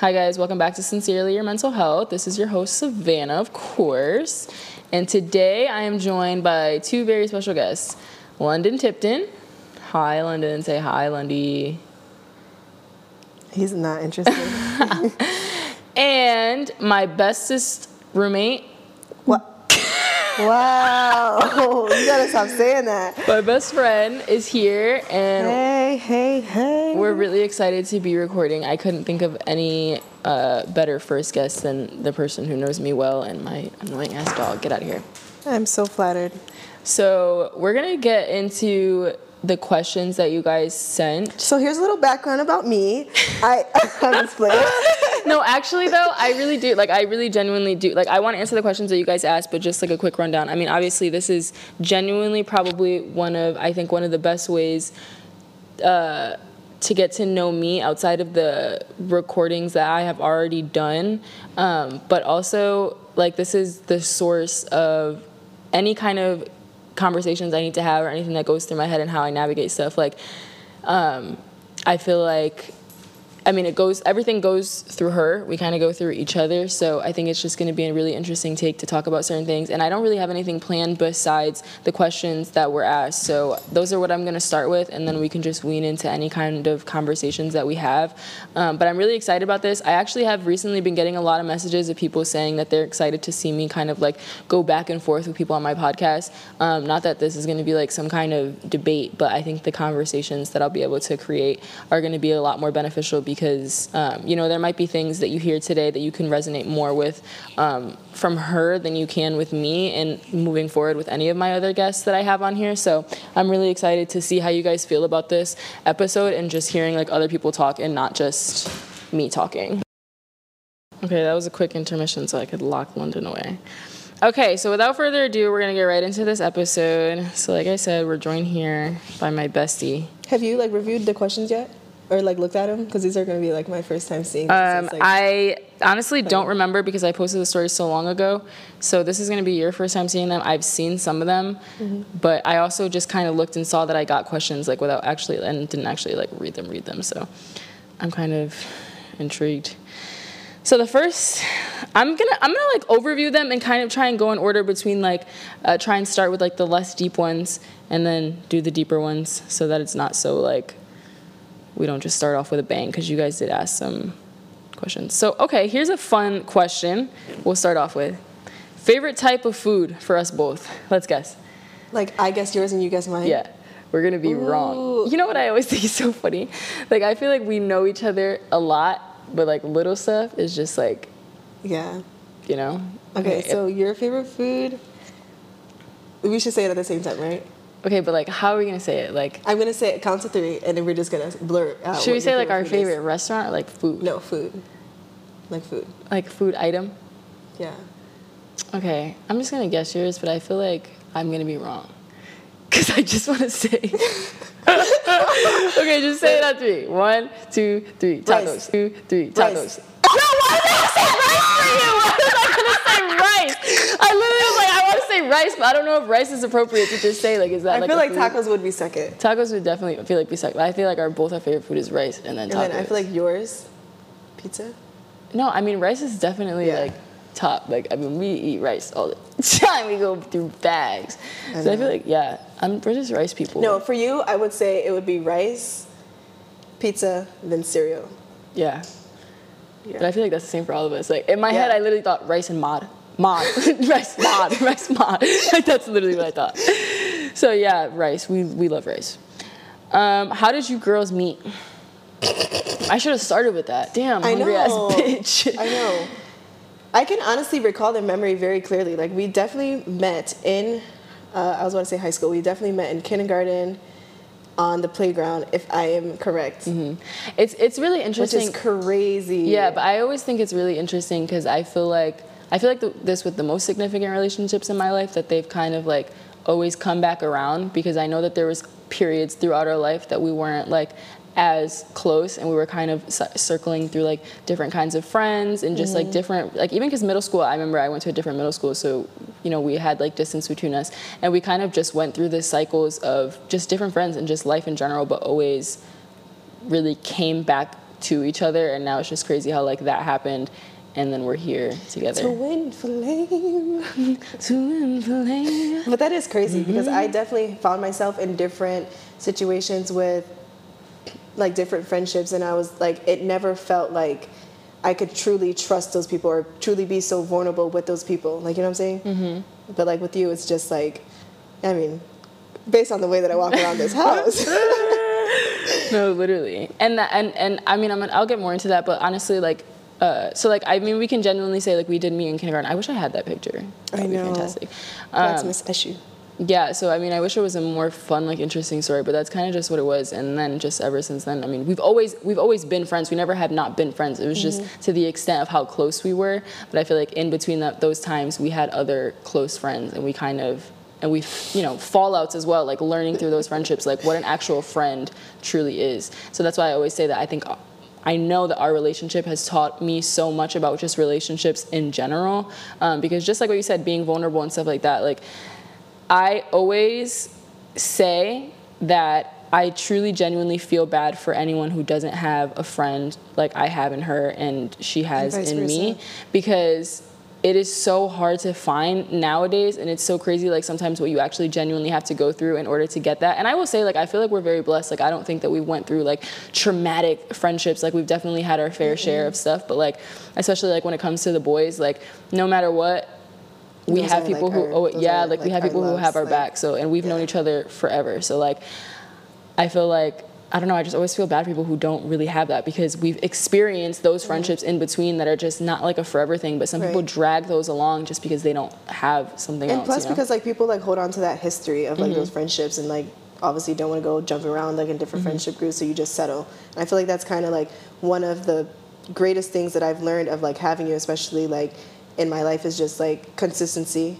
Hi, guys. Welcome back to Sincerely Your Mental Health. This is your host, Savannah, of course. And today I am joined by two very special guests London Tipton. Hi, London. Say hi, Lundy. He's not interested. And my bestest roommate? Wow. you gotta stop saying that. my best friend, is here. And Hey, hey, hey. we're really excited to be recording. I couldn't think of any uh, better first guest than the person who knows me well and my annoying ass dog. Get out of here. I'm so flattered. So we're gonna get into the questions that you guys sent. So here's a little background about me. I I'm playing. No, actually though, I really do. Like I really genuinely do. Like I want to answer the questions that you guys asked, but just like a quick rundown. I mean, obviously this is genuinely probably one of I think one of the best ways uh, to get to know me outside of the recordings that I have already done. Um, but also like this is the source of any kind of conversations I need to have or anything that goes through my head and how I navigate stuff. Like um, I feel like I mean, it goes. Everything goes through her. We kind of go through each other. So I think it's just going to be a really interesting take to talk about certain things. And I don't really have anything planned besides the questions that were asked. So those are what I'm going to start with, and then we can just wean into any kind of conversations that we have. Um, but I'm really excited about this. I actually have recently been getting a lot of messages of people saying that they're excited to see me kind of like go back and forth with people on my podcast. Um, not that this is going to be like some kind of debate, but I think the conversations that I'll be able to create are going to be a lot more beneficial because um, you know there might be things that you hear today that you can resonate more with um, from her than you can with me and moving forward with any of my other guests that I have on here. So I'm really excited to see how you guys feel about this episode and just hearing like other people talk and not just me talking. Okay, that was a quick intermission so I could lock London away. Okay, so without further ado, we're gonna get right into this episode. So, like I said, we're joined here by my bestie. Have you like reviewed the questions yet? Or like looked at them? Because these are gonna be like my first time seeing this. Um, like, I honestly don't remember because I posted the story so long ago. So this is going to be your first time seeing them. I've seen some of them, Mm-hmm. but I also just kind of looked and saw that I got questions like without actually and didn't actually like read them. Read them. So I'm kind of intrigued. So the first, I'm gonna I'm gonna like overview them and kind of try and go in order between like uh, try and start with like the less deep ones and then do the deeper ones so that it's not so like we don't just start off with a bang because you guys did ask some questions. So, okay, here's a fun question we'll start off with. Favorite type of food for us both? Let's guess. like I guess yours and you guess mine. Yeah, we're gonna be wrong. You know what I always think is so funny? Like, I feel like we know each other a lot, but like little stuff is just like, Yeah. you know? Okay, so your favorite food? We should say it at the same time, right? Okay, but like, how are we gonna say it? Like, I'm gonna say it count to three, and then we're just gonna blur out. should we say like our food is. favorite restaurant or like food? No, food. Like food. Like food item? Yeah. Okay, I'm just gonna guess yours, but I feel like I'm gonna be wrong. Cause I just wanna say. okay, just say it at three. One, two, three. Tacos. Rice. Two, three. Rice. No, why did I say rice for you? Why was I gonna say rice? I literally was like, I want to say rice, but I don't know if rice is appropriate to just say. Like, is that I like feel like food? tacos would be second. Tacos would definitely feel like be second. I feel like our both our favorite food is rice, and then And tacos. then I feel like yours, pizza. No, I mean rice is definitely Yeah. like top. Like I mean, we eat rice all the time. We go through bags. I so I feel like yeah, I'm we're just rice people. No, for you, I would say it would be rice, pizza, then cereal. Yeah. Yeah. But I feel like that's the same for all of us. Like in my Yeah. head, I literally thought rice and mod, mod, rice mod, rice mod. That's literally what I thought. So yeah, rice. We we love rice. Um, how did you girls meet? I should have started with that. Damn, I hungry ass know. bitch. I know. I can honestly recall the memory very clearly. Like we definitely met in, uh, I was about to say high school. We definitely met in kindergarten, on the playground, if I am correct. Mhm. It's it's really interesting. Which is crazy. Yeah, but I always think it's really interesting because I feel like I feel like the, this with the most significant relationships in my life that they've kind of like always come back around because I know that there was periods throughout our life that we weren't like as close and we were kind of circling through like different kinds of friends and just like mm-hmm. different like even because middle school i remember i went to a different middle school so you know we had like distance between us and we kind of just went through the cycles of just different friends and just life in general but always really came back to each other and now it's just crazy how like that happened and then we're here together. Twin flame. Twin flame. But that is crazy because I Mm-hmm. definitely found myself in different situations with like different friendships, and I was like, it never felt like I could truly trust those people or truly be so vulnerable with those people. Like, you know what I'm saying? Mm-hmm. But like with you, it's just like, I mean, based on the way that I walk around this house. No, literally, and that, and and I mean, I'm I'll get more into that, but honestly, like, uh, so like, I mean, we can genuinely say like we did meet in kindergarten. I wish I had that picture. That'd I be know. fantastic. That's Um, Miss Eshu. yeah, so I mean, I wish it was a more fun, like, interesting story, but that's kind of just what it was. And then just ever since then, I mean, we've always we've always been friends. We never have not been friends. It was just to the extent of how close we were. But I feel like in between that, those times, we had other close friends, and we kind of and we you know fallouts as well like learning through those friendships like what an actual friend truly is so that's why i always say that i think I know that our relationship has taught me so much about just relationships in general, um, because just like what you said, being vulnerable and stuff like that. Like, I always say that I truly, genuinely feel bad for anyone who doesn't have a friend like I have in her and she has in me, because it is so hard to find nowadays and it's so crazy like sometimes what you actually genuinely have to go through in order to get that. And i will say like i feel like we're very blessed. Like i don't think that we went through like traumatic friendships. Like we've definitely had our fair share of stuff but like especially like when it comes to the boys like no matter what we Those have people like, who our- oh yeah are, like, we have people who have our like, back so and we've known each other forever. So like i feel like I don't know. I just always feel bad for people who don't really have that because we've experienced those friendships in between that are just not like a forever thing. But some people drag those along just because they don't have something And else. plus, you know? because like people like hold on to that history of like Mm-hmm. those friendships and like obviously don't want to go jump around like in different Mm-hmm. friendship groups, so you just settle. And I feel like that's kind of like one of the greatest things that I've learned of like having you, especially like in my life, is just like consistency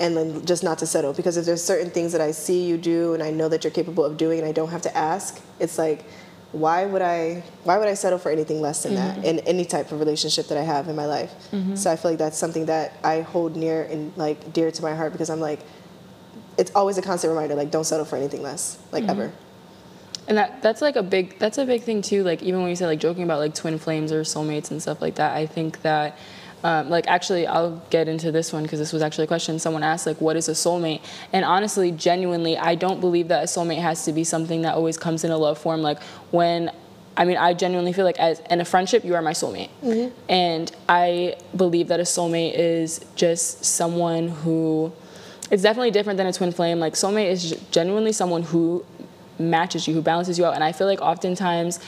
and then just not to settle. Because if there's certain things that I see you do and I know that you're capable of doing and I don't have to ask, it's like why would I why would I settle for anything less than Mm-hmm. that in any type of relationship that I have in my life? So I feel like that's something that I hold near and like dear to my heart because I'm like it's always a constant reminder like don't settle for anything less like Mm-hmm. ever. And that that's like a big that's a big thing too. Like even when you say like joking about like twin flames or soulmates and stuff like that, I think that um, like actually I'll get into this one because this was actually a question someone asked like what is a soulmate? And honestly genuinely I don't believe that a soulmate has to be something that always comes in a love form. Like when I mean I genuinely feel like as in a friendship you are my soulmate. And I believe that a soulmate is just someone who it's definitely different than a twin flame. Like soulmate is genuinely someone who matches you, who balances you out. And I feel like oftentimes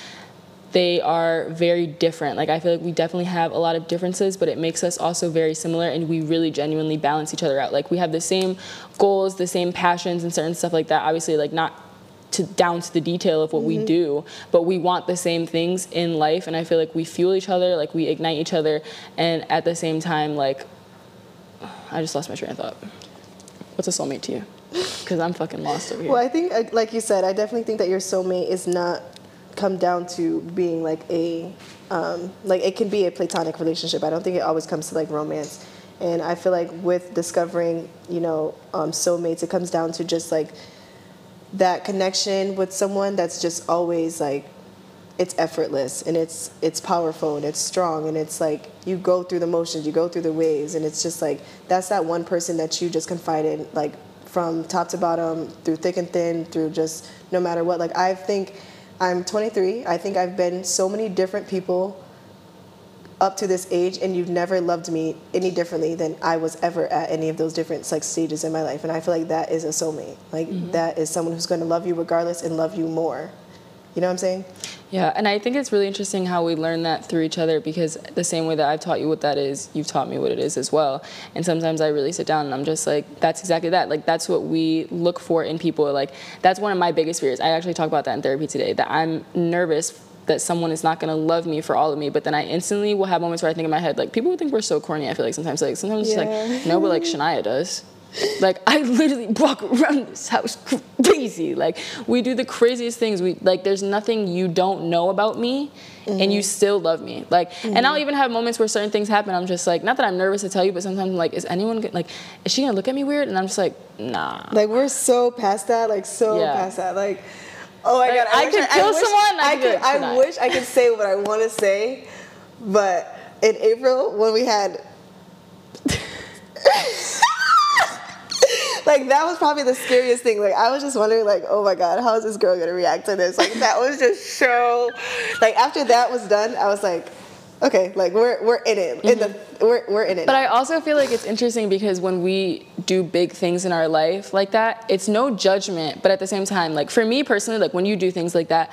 they are very different. Like I feel like we definitely have a lot of differences, but it makes us also very similar and we really genuinely balance each other out. Like we have the same goals, the same passions and certain stuff like that. Obviously like not to down to the detail of what we do, but we want the same things in life and I feel like we fuel each other, like we ignite each other and at the same time like I just lost my train of thought. What's a soulmate to you? Because I'm fucking lost over here. Well, I think uh, like you said, I definitely think that your soulmate is not come down to being like a um, like it can be a platonic relationship. I don't think it always comes to like romance. And I feel like with discovering, you know, um, soulmates, it comes down to just like that connection with someone that's just always like it's effortless and it's it's powerful and it's strong and it's like you go through the motions you go through the waves and it's just like that's that one person that you just confide in like from top to bottom through thick and thin through just no matter what like i think i'm 23 i think i've been so many different people up to this age and you've never loved me any differently than I was ever at any of those different like stages in my life. And I feel like that is a soulmate. Like mm-hmm. that is someone who's going to love you regardless and love you more you know what I'm saying Yeah, and I think it's really interesting how we learn that through each other because the same way that I've taught you what that is, you've taught me what it is as well. And sometimes I really sit down and I'm just like, that's exactly that. Like, that's what we look for in people. Like, that's one of my biggest fears. I actually talked about that in therapy today that I'm nervous that someone is not going to love me for all of me but then i instantly will have moments where i think in my head like people would think we're so corny i feel like sometimes like sometimes it's like no but like shania does like I literally walk around this house crazy. Like we do the craziest things. We like there's nothing you don't know about me and you mm-hmm. still love me. Like and I'll mm-hmm. even have moments where certain things happen. I'm just like not that I'm nervous to tell you, but sometimes I'm like is anyone like is she gonna look at me weird? And I'm just like nah. like we're so past that like so Yeah. past that like Oh my Like, god! I wish could kill wish, someone, I I could could. be like, I tonight. wish I could say what I want to say, but in April when we had, like that was probably the scariest thing. Like I was just wondering, like, oh my god, how is this girl gonna react to this? Like that was just so. Like after that was done, I was like, okay, like we're we're in it. In the we're we're in it. Mm-hmm. But I also feel like it's interesting because when we do big things in our life like that, it's no judgment, but at the same time, like for me personally, like when you do things like that,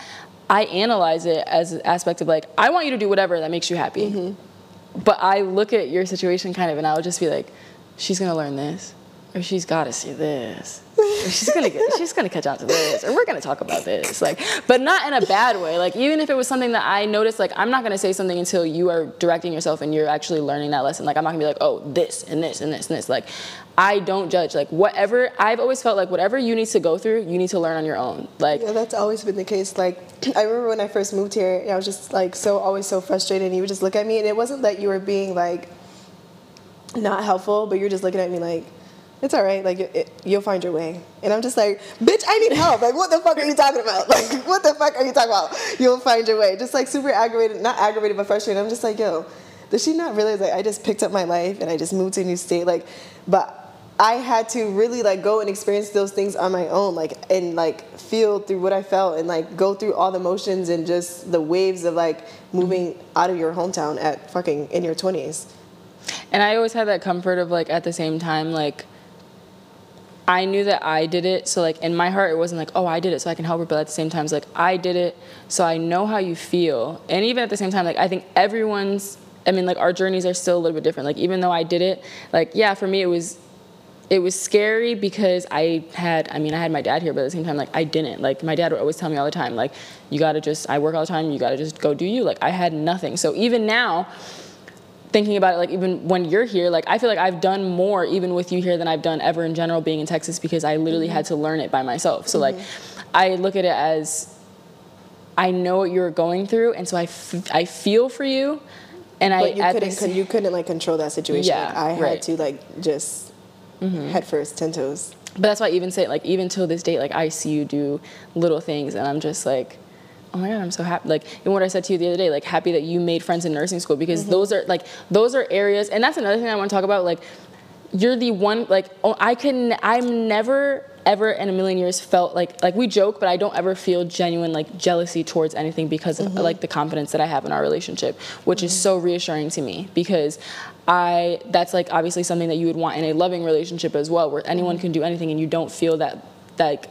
I analyze it as an aspect of like, I want you to do whatever that makes you happy. Mm-hmm. But I look at your situation kind of and I'll just be like, she's gonna learn this, or she's gotta see this. Or she's gonna get, she's gonna catch on to this, or we're gonna talk about this, like, but not in a bad way. Like, even if it was something that I noticed, like, I'm not gonna say something until you are directing yourself and you're actually learning that lesson. Like, I'm not gonna be like, oh, this and this and this and this. Like, I don't judge. Like, whatever I've always felt like, whatever you need to go through, you need to learn on your own. Like, Yeah, that's always been the case. Like, I remember when I first moved here, I was just like so always so frustrated. And you would just look at me, and it wasn't that you were being like not helpful, but you're just looking at me like, it's all right. Like, it, it, you'll find your way. And I'm just like, bitch, I need help. Like, what the fuck are you talking about? Like, what the fuck are you talking about? You'll find your way. Just like super aggravated, not aggravated, but frustrated. I'm just like, yo, does she not realize like I just picked up my life and I just moved to a new state? Like, but I had to really like go and experience those things on my own, like and like feel through what I felt and like go through all the emotions and just the waves of like moving out of your hometown at fucking in your twenties. And I always had that comfort of like at the same time like I knew that I did it, so like in my heart it wasn't like, oh I did it so I can help her, but at the same time it's like I did it so I know how you feel. And even at the same time, like I think everyone's I mean like our journeys are still a little bit different. Like even though I did it, like yeah, for me it was it was scary because I had, I mean, I had my dad here, but at the same time, like, I didn't. Like, my dad would always tell me all the time, like, you gotta just, I work all the time, you gotta just go do you. Like, I had nothing. So even now, thinking about it, like, even when you're here, like, I feel like I've done more, even with you here, than I've done ever in general being in Texas because I literally had to mm-hmm. learn it by myself. So, like, mm-hmm. I look at it as, I know what you're going through, and so I, f- I feel for you. And I, But you couldn't sa- you couldn't like control that situation. Yeah, like, I had right. to like just mm-hmm. head first, ten toes. But that's why I even say like even till this date, like I see you do little things, and I'm just like, oh my god, I'm so happy. Like and what I said to you the other day, like happy that you made friends in nursing school because mm-hmm. those are like those are areas, and that's another thing I want to talk about. Like you're the one like oh, I can I'm never ever in a million years felt like like we joke but I don't ever feel genuine like jealousy towards anything because of mm-hmm. like the confidence that I have in our relationship which is mm-hmm. so reassuring to me because I that's like obviously something that you would want in a loving relationship as well where anyone can do anything and you don't feel that like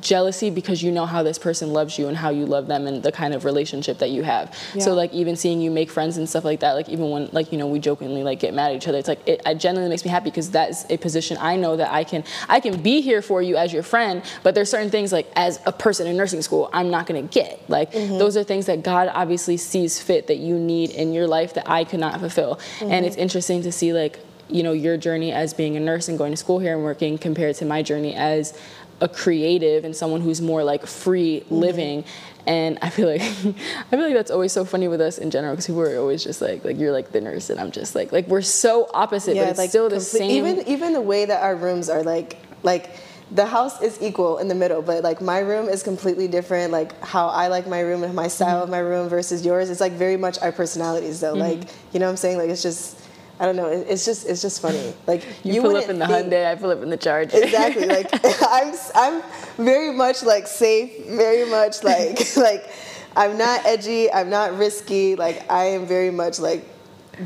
jealousy because you know how this person loves you and how you love them and the kind of relationship that you have. So like even seeing you make friends and stuff like that, like even when like you know we jokingly like get mad at each other, it's like it, it genuinely makes me happy because that is a position I know that I can I can be here for you as your friend, but there's certain things like as a person in nursing school I'm not gonna get. Like mm-hmm. those are things that God obviously sees fit that you need in your life that I could not fulfill. And mm-hmm. it's interesting to see like you know your journey as being a nurse and going to school here and working compared to my journey as a creative and someone who's more like free mm-hmm. living and i feel like i feel like that's always so funny with us in general because people are always just like like you're like the nurse and i'm just like like we're so opposite but it's like still the complete- same Even even the way that our rooms are like like the house is equal in the middle, but like my room is completely different. Like how I like my room and my style mm-hmm. of my room versus yours. It's like very much our personalities though. Mm-hmm. Like you know what I'm saying? Like it's just I don't know. it- It's just it's just funny. Like you, pull up in the think- hyundai i pull up in the charger. Exactly like i'm i'm very much like safe very much like like i'm not edgy i'm not risky like i am very much like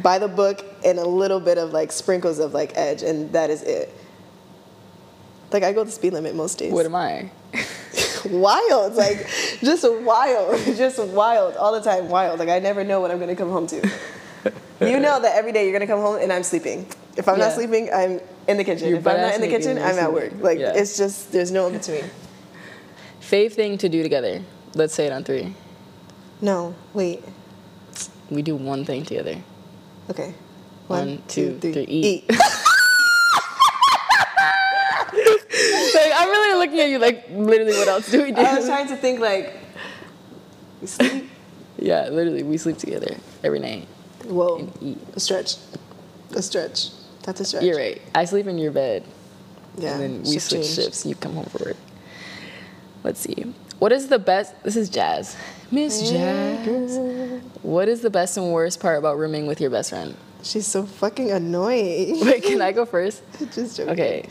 by the book and a little bit of like sprinkles of like edge and that is it. Like i go the speed limit most days. What am i? Wild like just wild just wild all the time wild. Like i never know what i'm gonna come home to you know that every day you're gonna come home and i'm sleeping. If i'm not sleeping i'm in the kitchen. You're if i'm not in the kitchen i'm at work. Like Yeah. it's just there's no in between. Fave thing to do together. Let's say it on three. No wait. We do one thing together. Okay. One, two, three, eat. eat. Like i'm really looking at you like literally what else do we do? I was trying to think like we sleep? Yeah literally we sleep together every night whoa a stretch a stretch that's a stretch You're right. I sleep in your bed, yeah and then we switch change. shifts. You come home for work. let's see. What is the best? This is Jazz. Miss Jazz. What is the best and worst part about rooming with your best friend? She's so fucking annoying. Wait, can I go first? Just joking. Okay.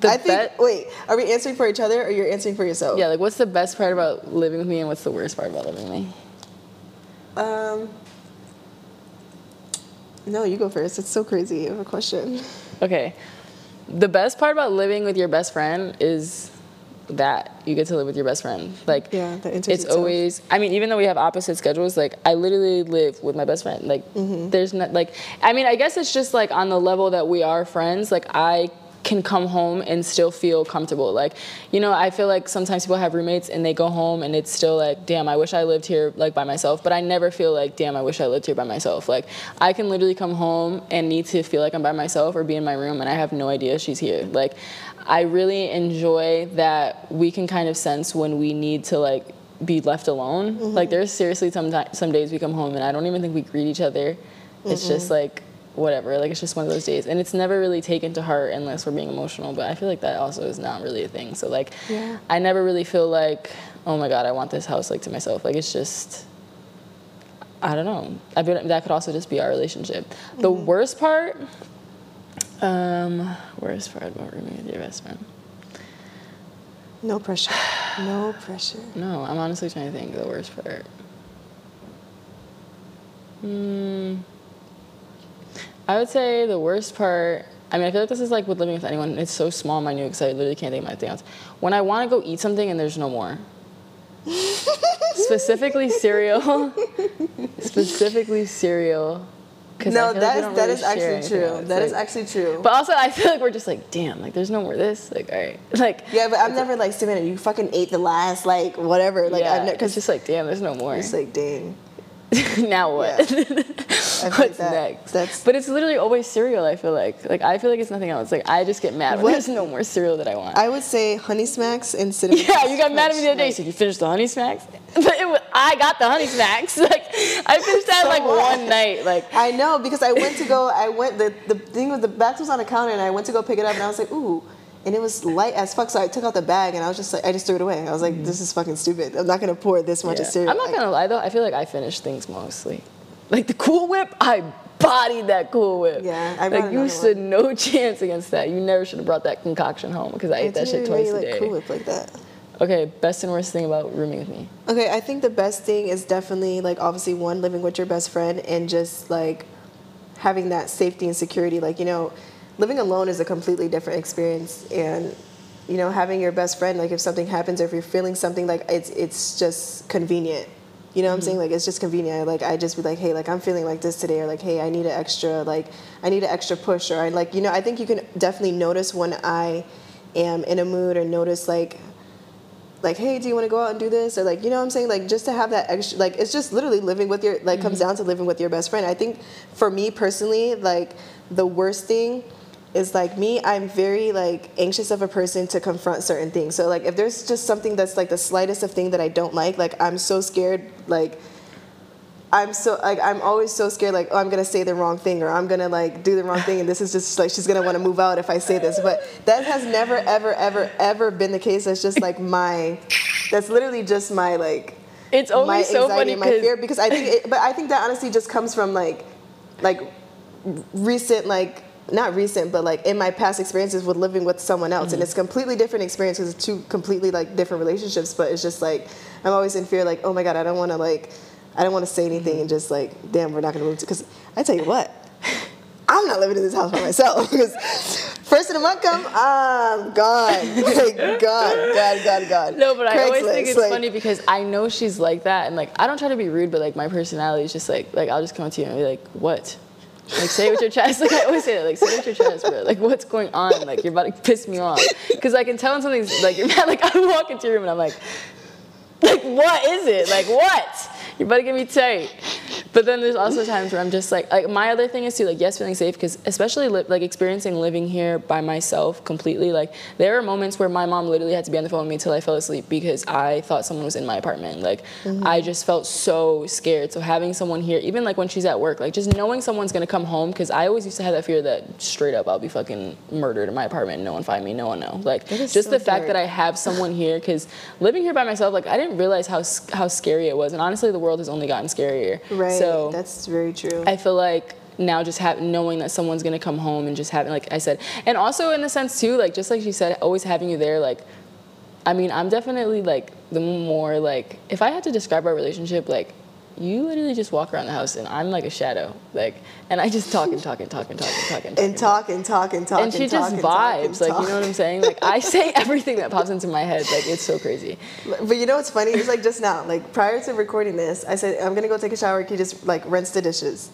The I think. be- wait, are we answering for each other, or you're answering for yourself? yeah, like what's the best part about living with me and what's the worst part about living with me? Um. No, you go first. It's so crazy of a question. Okay. The best part about living with your best friend is that you get to live with your best friend. Like Yeah, it's itself. always I mean, even though we have opposite schedules, like I literally live with my best friend. Like Mm-hmm. there's not like I mean, I guess it's just like on the level that we are friends, like I can come home and still feel comfortable. Like, you know, I feel like sometimes people have roommates and they go home and it's still like, damn, I wish I lived here like by myself. But I never feel like, damn, I wish I lived here by myself. Like, I can literally come home and need to feel like I'm by myself or be in my room and I have no idea she's here. Like, I really enjoy that we can kind of sense when we need to like be left alone. Like, mm-hmm. there's seriously some some days we come home and I don't even think we greet each other. It's just like whatever. Like it's just one of those days, and it's never really taken to heart unless we're being emotional. But I feel like that also is not really a thing. So like, Yeah. I never really feel like, oh my god, I want this house like to myself. Like it's just. I don't know. I bet that could also just be our relationship. The worst part, um, worst part about rooming with your best friend. No pressure. No pressure. No, I'm honestly trying to think the worst part. Hmm. I would say the worst part. I mean, I feel like this is like with living with anyone. It's so small, minute, because I literally can't think of anything else. When I want to go eat something and there's no more. Specifically cereal. Specifically cereal. No, like that is that really is actually true. That is Like- actually true. But also, I feel like we're just like, damn, like there's no more this. Like, all right, like. yeah, but I'm never like, Savannah, you fucking ate the last like whatever. Like yeah, I'm never it's because just like, damn, there's no more. it's like, dang. now what? Like What's that- next? that's- but it's literally always cereal. I feel like, like I feel like it's nothing else. Like I just get mad when What? there's no more cereal that I want. I would say Honey Smacks and cinnamon. yeah, you got mad at me the other day. Like, So you finished the honey smacks, but it was, I got the honey smacks. Like I finished that So like what? one night. Like I know because I went to go. I went the the thing with the box was on the counter, and I went to go pick it up, and I was like, ooh. And it was light as fuck, so I took out the bag and I was just like, I just threw it away. I was like, this is fucking stupid. I'm not gonna pour this much Mm-hmm. yeah. of cereal. I'm not Like, gonna lie though. I feel like I finish things mostly. Like the Cool Whip, I bodied that Cool Whip. Yeah, I brought like you another stood no chance against that. You never should have brought that concoction home because I ate that shit twice really a day. like Cool Whip like that. Okay, best and worst thing about rooming with me. Okay, I think the best thing is definitely like obviously one living with your best friend and just like having that safety and security. Like you know, living alone is a completely different experience, and you know having your best friend like if something happens or if you're feeling something like it's it's just convenient. You know what I'm mm-hmm. saying? Like it's just convenient. Like I just be like, hey, like I'm feeling like this today, or like, hey, I need an extra, like I need an extra push, or I like, you know, I think you can definitely notice when I am in a mood, or notice like like hey do you want to go out and do this or like you know what i'm saying like just to have that extra like it's just literally living with your like comes mm-hmm. down to living with your best friend i think for me personally like the worst thing is like me i'm very like anxious of a person to confront certain things. So like if there's just something that's like the slightest of thing that i don't like like i'm so scared like I'm so like I'm always so scared like oh I'm gonna say the wrong thing or I'm gonna like do the wrong thing and this is just like she's gonna want to move out if I say this. But that has never ever ever ever been the case. That's just like my that's literally just my like It's only my so anxiety funny my fear because I think it, but I think that honestly just comes from like like recent like not recent but like in my past experiences with living with someone else Mm-hmm. and it's completely different experience because it's two completely like different relationships but it's just like i'm always in fear like oh my god i don't want to like i don't want to say anything Mm-hmm. and just like damn we're not gonna move to because i tell you what i'm not living in this house by myself because first of the month come i'm gone like god god god god No, but I always think it's like- funny because I know she's like that, and like I don't try to be rude, but like my personality is just like like I'll just come to you and be like, "What?" Like say it with your chest. Like I always say that. Like say it with your chest, bro. Like what's going on? Like you're about to piss me off because I can tell when something's like you're mad. Like I walk into your room and I'm like, like what is it? Like what? About to get me tight. but then there's also times where I'm just like, like my other thing is too, like, yes, feeling safe, because especially li- like experiencing living here by myself completely, like, there are moments where my mom literally had to be on the phone with me until I fell asleep because I thought someone was in my apartment. Like, I just felt so scared. So having someone here, even like when she's at work, like, just knowing someone's gonna come home, because I always used to have that fear that straight up I'll be fucking murdered in my apartment and no one find me, no one know. Like, just so the fact that I have someone here, because living here by myself, like, I didn't realize how, how scary it was. And honestly, the world has only gotten scarier. Right. So that's very true. I feel like now just have knowing that someone's gonna come home and just having like I said, and also in the sense too, like just like she said, always having you there, like I mean, I'm definitely like the more like if I had to describe our relationship, like you literally just walk around the house and I'm like a shadow. Like, and I just talk and talk and talk and talk and talk and talk. and talk and talk and talk. And she and just vibes. like, you know what I'm saying? Like, I say everything that pops into my head. Like, it's so crazy. But you know what's funny? It's like just now, like prior to recording this, I said, I'm going to go take a shower. Can you just like rinse the dishes?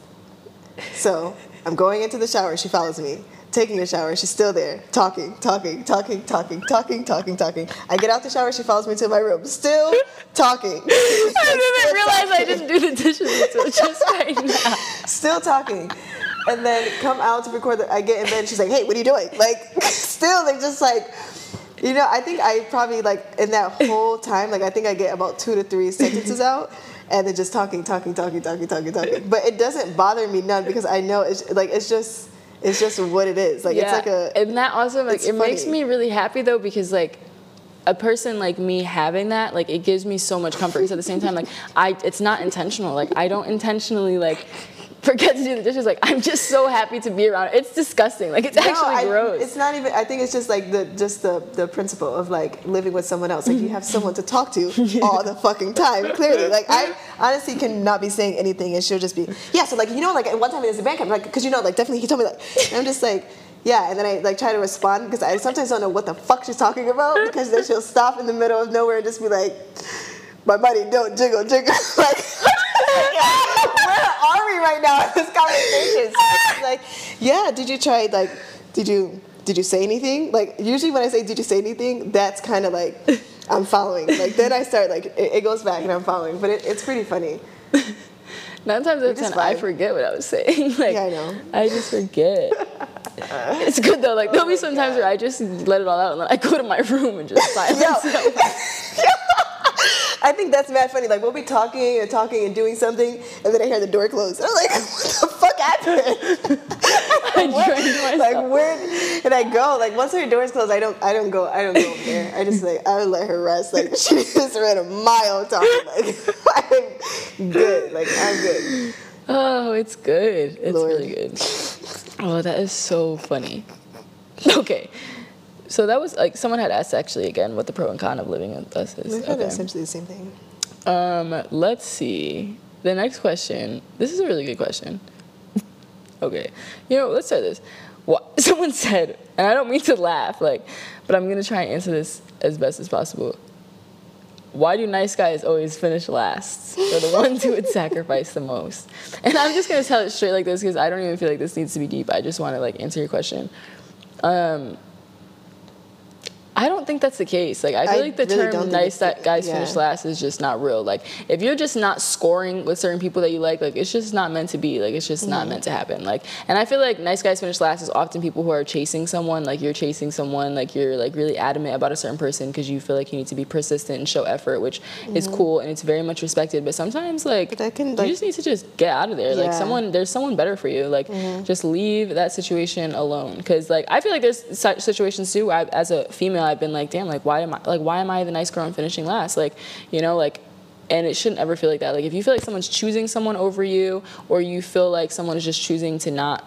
So I'm going into the shower. She follows me taking a shower. She's still there, talking, talking, talking, talking, talking, talking, talking. I get out the shower. She follows me to my room, still talking, I didn't realize I didn't do the dishes until just right now. still talking. And then come out to record. The, I get in bed. She's like, "Hey, what are you doing?" Like, still, they just like. You know, I think I probably like in that whole time, like I think I get about two to three sentences out, and they're just talking, talking, talking, talking, talking, talking. But it doesn't bother me none because I know it's like it's just it's just what it is. Like it's like a and that also like it makes me really happy though because like a person like me having that like it gives me so much comfort. Because at the same time like I it's not intentional. Like I don't intentionally like forget to do the dishes like I'm just so happy to be around it's disgusting like it's No, actually I- gross It's not even. I think it's just like the just the the principle of like living with someone else. Like you have someone to talk to all the fucking time. Clearly, like I honestly cannot be saying anything, and she'll just be yeah. So like you know like one time there's a band camp like because you know like definitely he told me like and I'm just like. Yeah, and then I like try to respond because I sometimes don't know what the fuck she's talking about because then she'll stop in the middle of nowhere and just be like, "My buddy, don't jiggle, jiggle." like, where are we right now in this conversation? So like, yeah, did you try like, did you did you say anything? Like usually when I say did you say anything, that's kind of like I'm following. Like then I start like it, it goes back and I'm following, but it, it's pretty funny. nine times out of ten I forget what I was saying like Yeah, I know. I just forget it's good though like there'll be oh some times where I just let it all out and then I go to my room and just silence Yo. I think that's mad funny. Like we'll be talking and talking and doing something, and then I hear the door close. I'm like, what the fuck happened? I drained like where did I go? Like once her door's closed, I don't I don't go I don't go there. I just like I let her rest. Like she just ran a mile talking. Like I'm good. Like I'm good. Oh, it's good. It's Lord. really good. Oh, that is so funny. Okay. So that was like someone had asked actually again what the pro and con of living with us is. Kind Okay. essentially the same thing. Um, let's see. The next question. This is a really good question. Okay. You know, let's start this. What someone said, and I don't mean to laugh, like, but I'm gonna try and answer this as best as possible. Why do nice guys always finish last? They're the ones who would sacrifice the most. And I'm just gonna tell it straight like this because I don't even feel like this needs to be deep. I just want to like answer your question. Um, I don't think that's the case. Like I feel I like the really term "nice that guys yeah. finish last" is just not real. Like if you're just not scoring with certain people that you like, like it's just not meant to be. Like it's just Mm-hmm. not meant to happen. Like and I feel like nice guys finish last is often people who are chasing someone. Like you're chasing someone. Like you're like really adamant about a certain person because you feel like you need to be persistent and show effort, which is cool and it's very much respected. But sometimes like Mm-hmm. that can, you just need to just get out of there. Like Yeah. Mm-hmm. someone there's someone better for you. Like just leave that situation alone. Cause like I feel like there's such situations too. Where I, as a female, I've been like, damn, like why am I like why am I the nice girl and finishing last? Like you know like. And it shouldn't ever feel like that. Like if you feel like someone's choosing someone over you, or you feel like someone is just choosing to not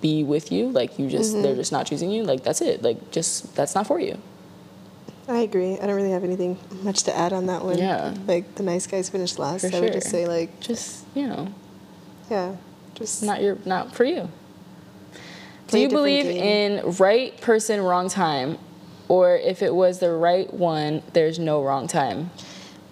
be with you, like you just Mm-hmm. they're just not choosing you. Like that's it. Like just that's not for you. I agree. I don't really have anything much to add on that one. Yeah. Like the nice guys finished last. For I would just say like Just you know, yeah, just not your not for you. Do you believe game. in right person, wrong time, or if it was the right one, there's no wrong time?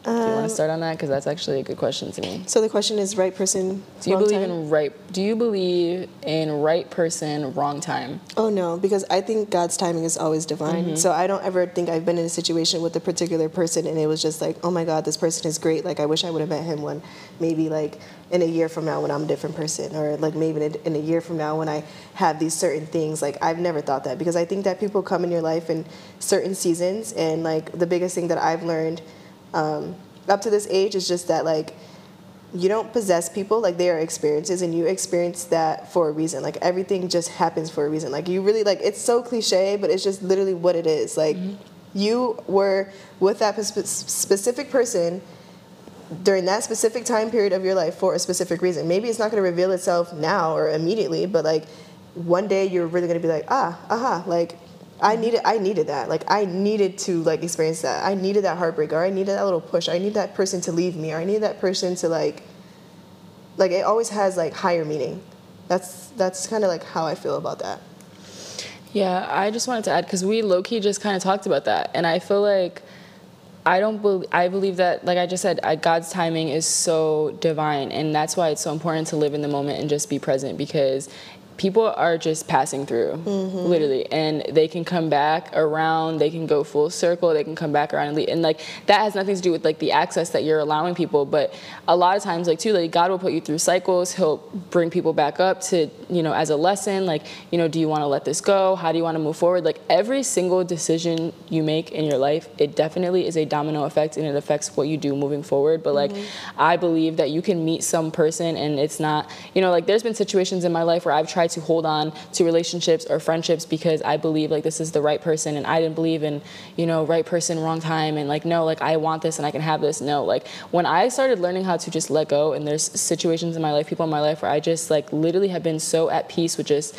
Do you want to start on that? Because that's actually a good question to me. So the question is right person. Do you wrong believe time? in right? Do you believe in right person, wrong time? Oh no, because I think God's timing is always divine. Mm-hmm. So I don't ever think I've been in a situation with a particular person and it was just like, oh my God, this person is great. Like I wish I would have met him when maybe like in a year from now when I'm a different person, or like maybe in a, in a year from now when I have these certain things. Like I've never thought that because I think that people come in your life in certain seasons, and like the biggest thing that I've learned um, up to this age is just that like you don't possess people like they are experiences and you experience that for a reason. Like everything just happens for a reason. Like you really like it's so cliche but it's just literally what it is. Like you were with that spe- specific person during that specific time period of your life for a specific reason. Maybe it's not going to reveal itself now or immediately but like one day you're really going to be like ah aha like I needed I needed that. Like I needed to like experience that. I needed that heartbreak or I needed that little push. I need that person to leave me or I need that person to like like it always has like higher meaning. That's that's kind of like how I feel about that. Yeah, I just wanted to add because we low key just kind of talked about that, and I feel like I don't believe I believe that like I just said, I, God's timing is so divine, and that's why it's so important to live in the moment and just be present because people are just passing through mm-hmm. literally. And they can come back around they can go full circle they can come back around and, leave. and like that has nothing to do with like the access that you're allowing people but a lot of times like too like god will put you through cycles. He'll bring people back up to you know as a lesson like you know do you want to let this go? How do you want to move forward? Like every single decision you make in your life it definitely is a domino effect and it affects what you do moving forward. But like mm-hmm. i believe that you can meet some person and it's not you know like there's been situations in my life where i've tried to hold on to relationships or friendships because I believe like this is the right person and I didn't believe in, you know, right person, wrong time and like no, like I want this and I can have this. No, like when I started learning how to just let go and there's situations in my life, people in my life where I just like literally have been so at peace with just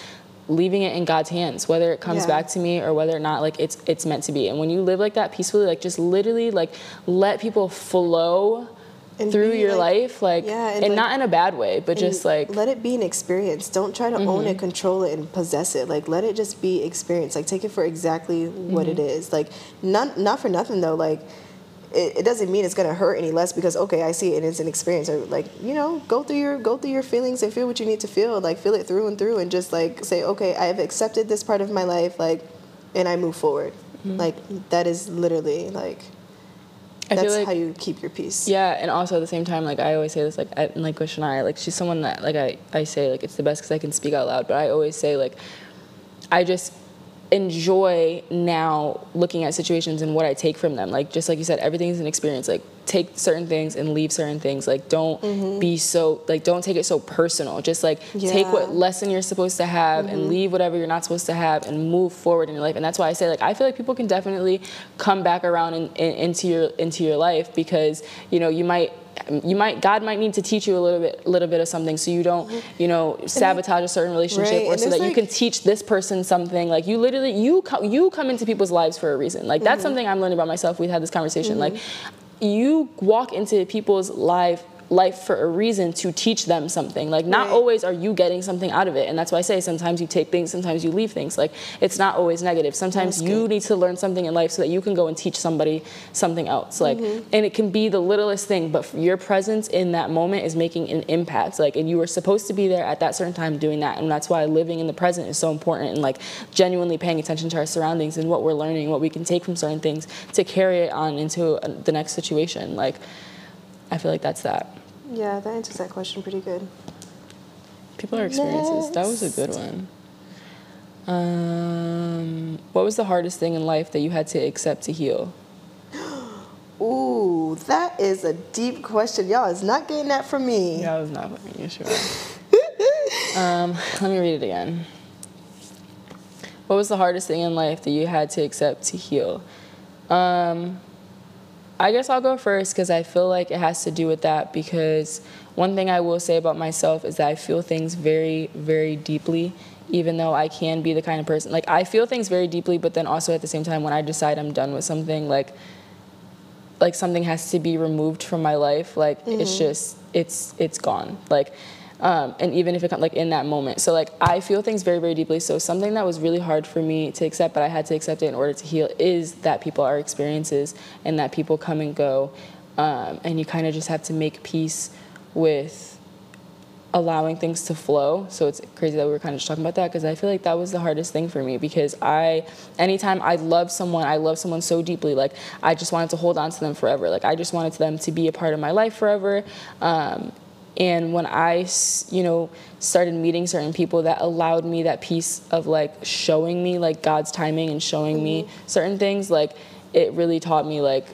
leaving it in God's hands, whether it comes Yeah. back to me or whether or not like it's it's meant to be. And when you live like that peacefully, like just literally like let people flow And through your like- life, like Yeah, and, and, like- not in a bad way, but just like Mm-hmm. let it be an experience. Don't try to own it, control it, and possess it. Like let it just be experience. Like take it for exactly what it Mm-hmm. is. Like not not for nothing though. Like it, it doesn't mean it's gonna hurt any less because okay, I see it and it's an experience. Or like you know, go through your go through your feelings and feel what you need to feel. Like feel it through and through, and just like say okay, I have accepted this part of my life. Like, and I move forward. Mm-hmm. Like that is literally like that's like how you keep your peace. Yeah, and also at the same time, like I always say this, like I, like with Shania, like she's someone that like I, I say like it's the best because I can speak out loud. But I always say like I just enjoy now looking at situations and what I take from them. Like just like you said, everything is an experience. Like take certain things and leave certain things. Like don't be so like don't take it so personal. Just like take what lesson you're supposed to have and leave whatever you're not supposed to have and move forward in your life. And that's why I say like I feel like people can definitely come back around in, in, into your into your life because you know you might you might God might need to teach you a little bit little bit of something so you don't you know sabotage a certain relationship Right, or so that you can teach this person something. Like you literally you come you come into people's lives for a reason. Like Mm-hmm. that's something I'm learning about myself. We had this conversation. Like you walk into people's life life for a reason to teach them something. Like not Right. always are you getting something out of it. And that's why i say sometimes you take things sometimes you leave things. Like it's not always negative. Sometimes That's you good. need to learn something in life so that you can go and teach somebody something else. Like Mm-hmm. and it can be the littlest thing but your presence in that moment is making an impact. Like and you were supposed to be there at that certain time doing that and that's why living in the present is so important and like genuinely paying attention to our surroundings and what we're learning what we can take from certain things to carry it on into uh, the next situation. Like i feel like that's that Yeah, that answers that question pretty good. People are experiences. That was a good one. Um, what was the hardest thing in life that you had to accept to heal? Ooh, that is a deep question. Y'all is not getting that from me. Yeah, I was not fucking you sure. um, let me read it again. What was the hardest thing in life that you had to accept to heal? Um, I guess I'll go first because I feel like it has to do with that. Because one thing I will say about myself is that I feel things very, very deeply, even though I can be the kind of person like I feel things very deeply, but then also at the same time, when I decide I'm done with something, like like something has to be removed from my life like it's mm-hmm. just it's it's gone like um, and even if it come like in that moment so like i feel things very very deeply so something that was really hard for me to accept but i had to accept it in order to heal is that people are experiences and that people come and go um, and you kind of just have to make peace with allowing things to flow. So it's crazy that we were kind of just talking about that because I feel like that was the hardest thing for me because I, anytime I love someone, I love someone so deeply, like I just wanted to hold on to them forever. Like I just wanted them to be a part of my life forever. Um, and when I, you know, started meeting certain people that allowed me that piece of like showing me like God's timing and showing mm-hmm. me certain things, like it really taught me like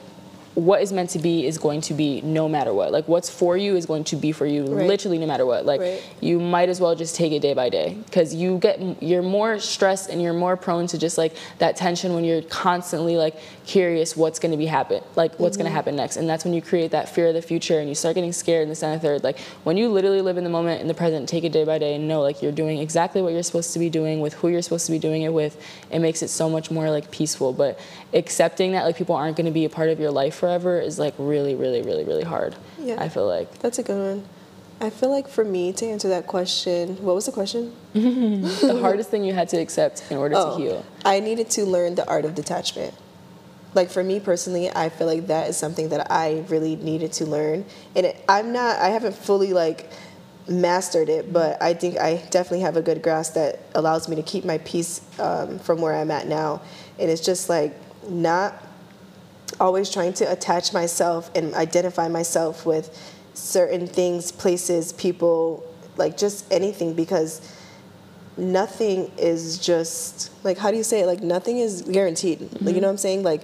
what is meant to be is going to be no matter what. Like what's for you is going to be for you right. literally no matter what. Like right. you might as well just take it day by day because you get you're more stressed and you're more prone to just like that tension when you're constantly like curious what's going to be happen like what's mm-hmm. going to happen next and that's when you create that fear of the future and you start getting scared in the second third like when you literally live in the moment in the present take it day by day and know like you're doing exactly what you're supposed to be doing with who you're supposed to be doing it with it makes it so much more like peaceful but accepting that like people aren't going to be a part of your life forever is like really really really really hard yeah. I feel like. That's a good one. I feel like for me to answer that question, what was the question? the hardest thing you had to accept in order oh, to heal. I needed to learn the art of detachment. Like for me personally i feel like that is something that i really needed to learn. And it, i'm not i haven't fully like mastered it but i think i definitely have a good grasp that allows me to keep my peace um, from where i'm at now. And it's just like not always trying to attach myself and identify myself with certain things places people like just anything because nothing is just like how do you say it? Like nothing is guaranteed. Mm-hmm. like you mm-hmm. know what i'm saying? Like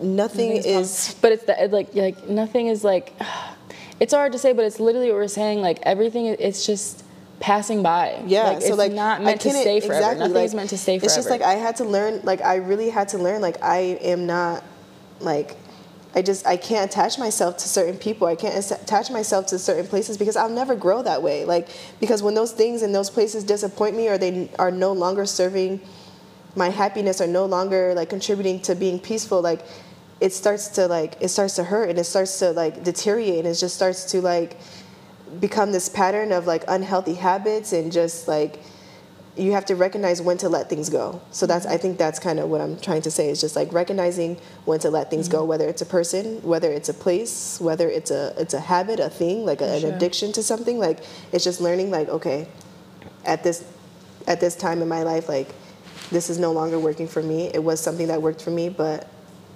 nothing is but it's the, like like nothing is like it's hard to say but it's literally what we're saying like everything it's just passing by. Yeah like, so it's like not meant to stay forever. exactly, nothing like, is meant to stay forever it's just like i had to learn like i really had to learn like i am not like I just I can't attach myself to certain people. I can't attach myself to certain places because I'll never grow that way. Like because when those things and those places disappoint me or they are no longer serving my happiness or no longer like contributing to being peaceful, like it starts to like it starts to hurt and it starts to like deteriorate and it just starts to like become this pattern of like unhealthy habits and just like you have to recognize when to let things go. So that's I think that's kind of what I'm trying to say is just like recognizing when to let things mm-hmm. go, whether it's a person, whether it's a place, whether it's a it's a habit, a thing, like a, sure. an addiction to something. Like it's just learning like okay, at this at this time in my life, like this is no longer working for me. It was something that worked for me, but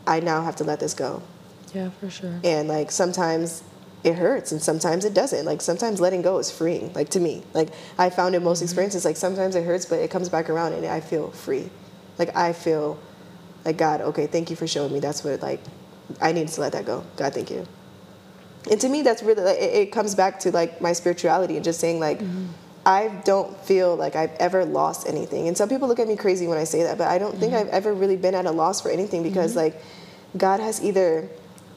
I now have to let this go. Yeah, for sure. And like sometimes it hurts and sometimes it doesn't. Like sometimes letting go is freeing. Like to me, like I found in most mm-hmm. experiences, like sometimes it hurts, but it comes back around and I feel free. Like I feel like God, okay, thank you for showing me. That's what like I needed to let that go. God, thank you. And to me, that's really like, it, it comes back to like my spirituality and just saying like. Mm-hmm. I don't feel like I've ever lost anything. And some people look at me crazy when I say that, but I don't mm-hmm. think I've ever really been at a loss for anything because mm-hmm. like God has either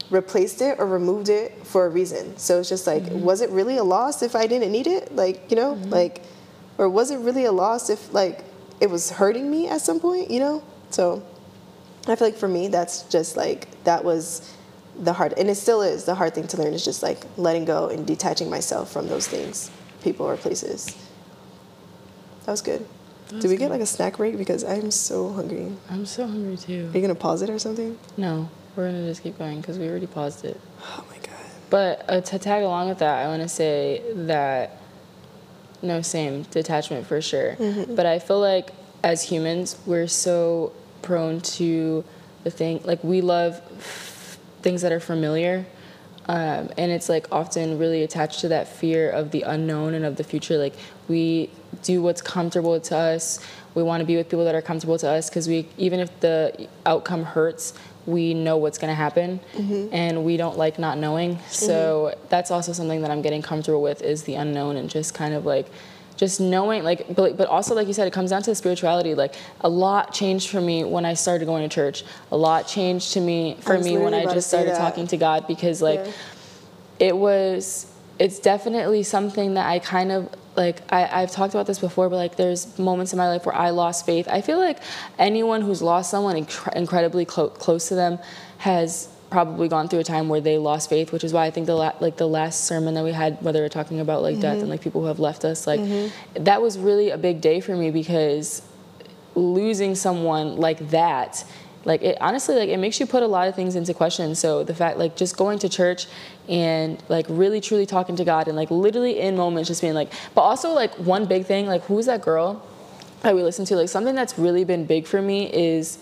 replaced it or removed it for a reason. So it's just like, mm-hmm. was it really a loss if I didn't need it? Like, you know, mm-hmm. like, or was it really a loss if like it was hurting me at some point, you know? So I feel like for me, that's just like, that was the hard, and it still is the hard thing to learn is just like letting go and detaching myself from those things, people or places. That was good. Did we good. get like a snack break? Because I'm so hungry. I'm so hungry too. Are you gonna pause it or something? No. We're gonna just keep going because we already paused it. Oh my god. But uh, to tag along with that, I want to say that no, same detachment for sure. Mm-hmm. But I feel like as humans, we're so prone to the thing like we love f- things that are familiar. Um, and it's like often really attached to that fear of the unknown and of the future. Like we do what's comfortable to us. We want to be with people that are comfortable to us because we, even if the outcome hurts, we know what's going to happen mm-hmm. and we don't like not knowing so mm-hmm. that's also something that i'm getting comfortable with is the unknown and just kind of like just knowing like but, but also like you said it comes down to the spirituality like a lot changed for me when i started going to church a lot changed to me for me when i just started talking to god because like yeah. it was it's definitely something that i kind of like I, have talked about this before, but like there's moments in my life where I lost faith. I feel like anyone who's lost someone inc- incredibly clo- close to them has probably gone through a time where they lost faith, which is why I think the la- like the last sermon that we had, whether we're talking about like mm-hmm. death and like people who have left us, like mm-hmm. that was really a big day for me because losing someone like that like it honestly like it makes you put a lot of things into question. So the fact like just going to church and like really truly talking to god and like literally in moments just being like but also like one big thing like who's that girl that we listen to? Like something that's really been big for me is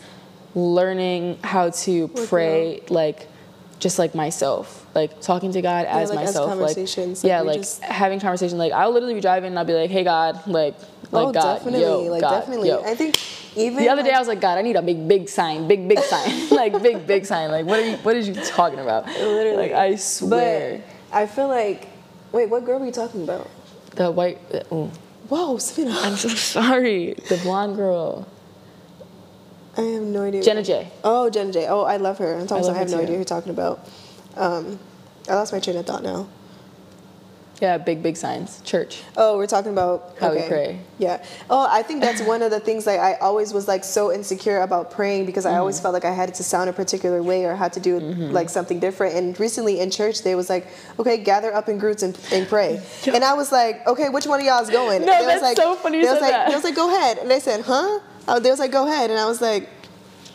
learning how to pray like just like myself like talking to god as like, myself conversations, like like, yeah like just- having conversation like i'll literally be driving and i'll be like hey god like like oh, god definitely. yo, like God, definitely. yo. I think even The other day I was like, God, I need a big, big sign, big, big sign, like big, big sign. Like, what are you, what are you talking about? Literally. Like, I swear, But I feel like wait, what girl were you talking about? the white. Oh, Whoa, Savannah. I'm so sorry. The blonde girl, I have no idea. Jenna J. Oh, Jenna J. Oh, I love her. Love I her have no too. idea who you're talking about. Um, I lost my train of thought now. Yeah, big, big signs. Church. Oh, we're talking about How we pray. Yeah. Oh, I think that's one of the things like I always was like so insecure about praying because I Mm-hmm. always felt like I had to sound a particular way or had to do like something different. And recently in church they was like, okay, gather up in groups and, and pray. And I was like, okay, which one of y'all is going? No, and they was that's like, so funny They was like, that. they was like, go ahead. And they said, huh? Oh, they was like, go ahead. And I was like,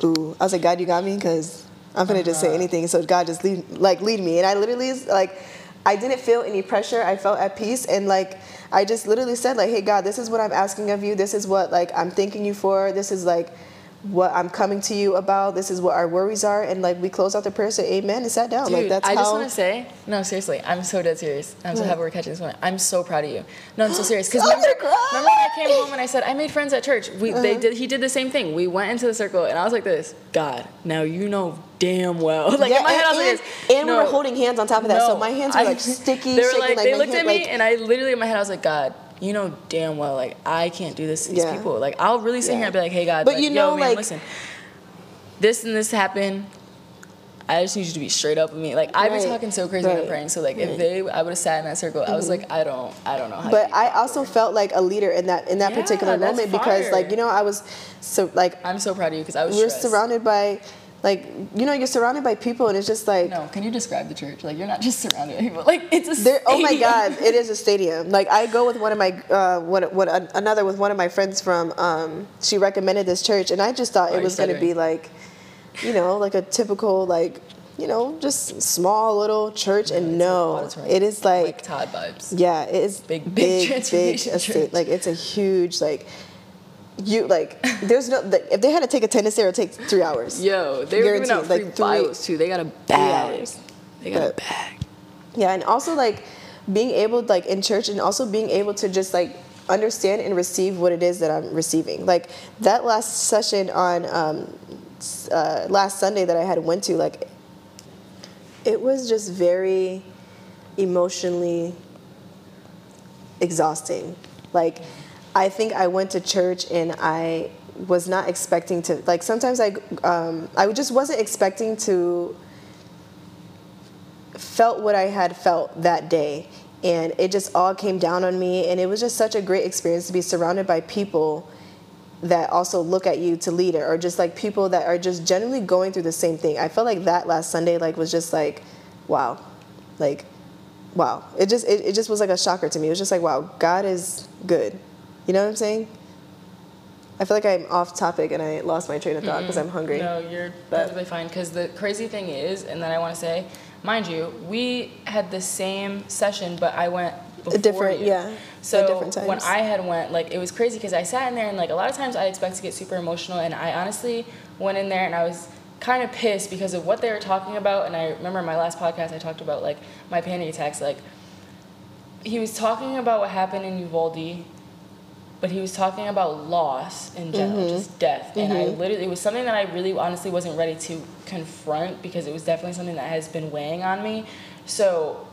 ooh. I was like, God, you got me because I'm gonna just Uh-huh. say anything. So God just lead like lead me. And I literally is like I didn't feel any pressure. I felt at peace and like I just literally said like, hey God, this is what I'm asking of you. This is what like I'm thanking you for. This is like what I'm coming to you about. This is what our worries are. And like we closed out the prayer, said amen, and sat down. Dude, like that's I how I just want to say, no, seriously, I'm so dead serious. I'm so happy we're catching this one. I'm so proud of you. No, I'm so serious. Because remember, remember when I came home and I said I made friends at church. We they Uh-huh. did. He did the same thing. We went into the circle and I was like this. God, now you know damn well. Like in my head, I was like this. and No. we were holding hands on top of that. so my hands were I- like sticky. They were shaking, like, like they looked hand, at me, like- and I literally in my head, I was like, God, you know damn well, like I can't do this to these Yeah. people. Like I'll really sit here and be like, Hey God, But like, you know, yo, man, like- listen, this and this happened. I just need you to be straight up with me. Like I've been talking so crazy when I'm praying. So like if they, I would have sat in that circle. I was mm-hmm. like, I don't, I don't know how. but I also felt like a leader in that in that Yeah, particular moment because like you know I was so like I'm so proud of you because I was. we're stressed. surrounded by like you know you're surrounded by people and it's just like No, can you describe the church? Like you're not just surrounded by people. Like it's a. there oh my god it is a stadium like i go with one of my uh what what another with one of my friends from um she recommended this church and i just thought are it was going to be like you know like a typical like you know just small little church and no it is Like like Todd vibes. yeah it is Big- big big big estate like it's a huge like you like there's no like, if they had to take attendance there it would take three hours Yo, they were giving out free like, three- Bibles too. They got a bag. hours. They got a bag. Yeah, and also like being able like in church and also being able to just like understand and receive what it is that I'm receiving. Like that last session on um, uh, last Sunday that I had went to, like it was just very emotionally exhausting. Like I think I went to church and I was not expecting to like sometimes I um, I just wasn't expecting to felt what I had felt that day. And it just all came down on me. And it was just such a great experience to be surrounded by people that also look at you to lead it, or just like people that are just generally going through the same thing. I felt like that last Sunday like was just like, wow. Like, wow. It just it, it just was like a shocker to me. It was just like, wow, God is good. You know what I'm saying? I feel like I'm off topic and I lost my train of thought because I'm mm-hmm. hungry. No, you're But- perfectly fine. Because the crazy thing is, and then I want to say, mind you, we had the same session, but I went before a different- you. yeah, So different when. I had went, like it was crazy because I sat in there and like a lot of times I expect to get super emotional, and I honestly went in there and I was kind of pissed because of what they were talking about. And I remember in my last podcast I talked about like my panic attacks, like he was talking about what happened in Uvalde, but he was talking about loss in general, mm-hmm. just death. And I mm-hmm. literally, it was something that I really honestly wasn't ready to confront because it was definitely something that has been weighing on me. So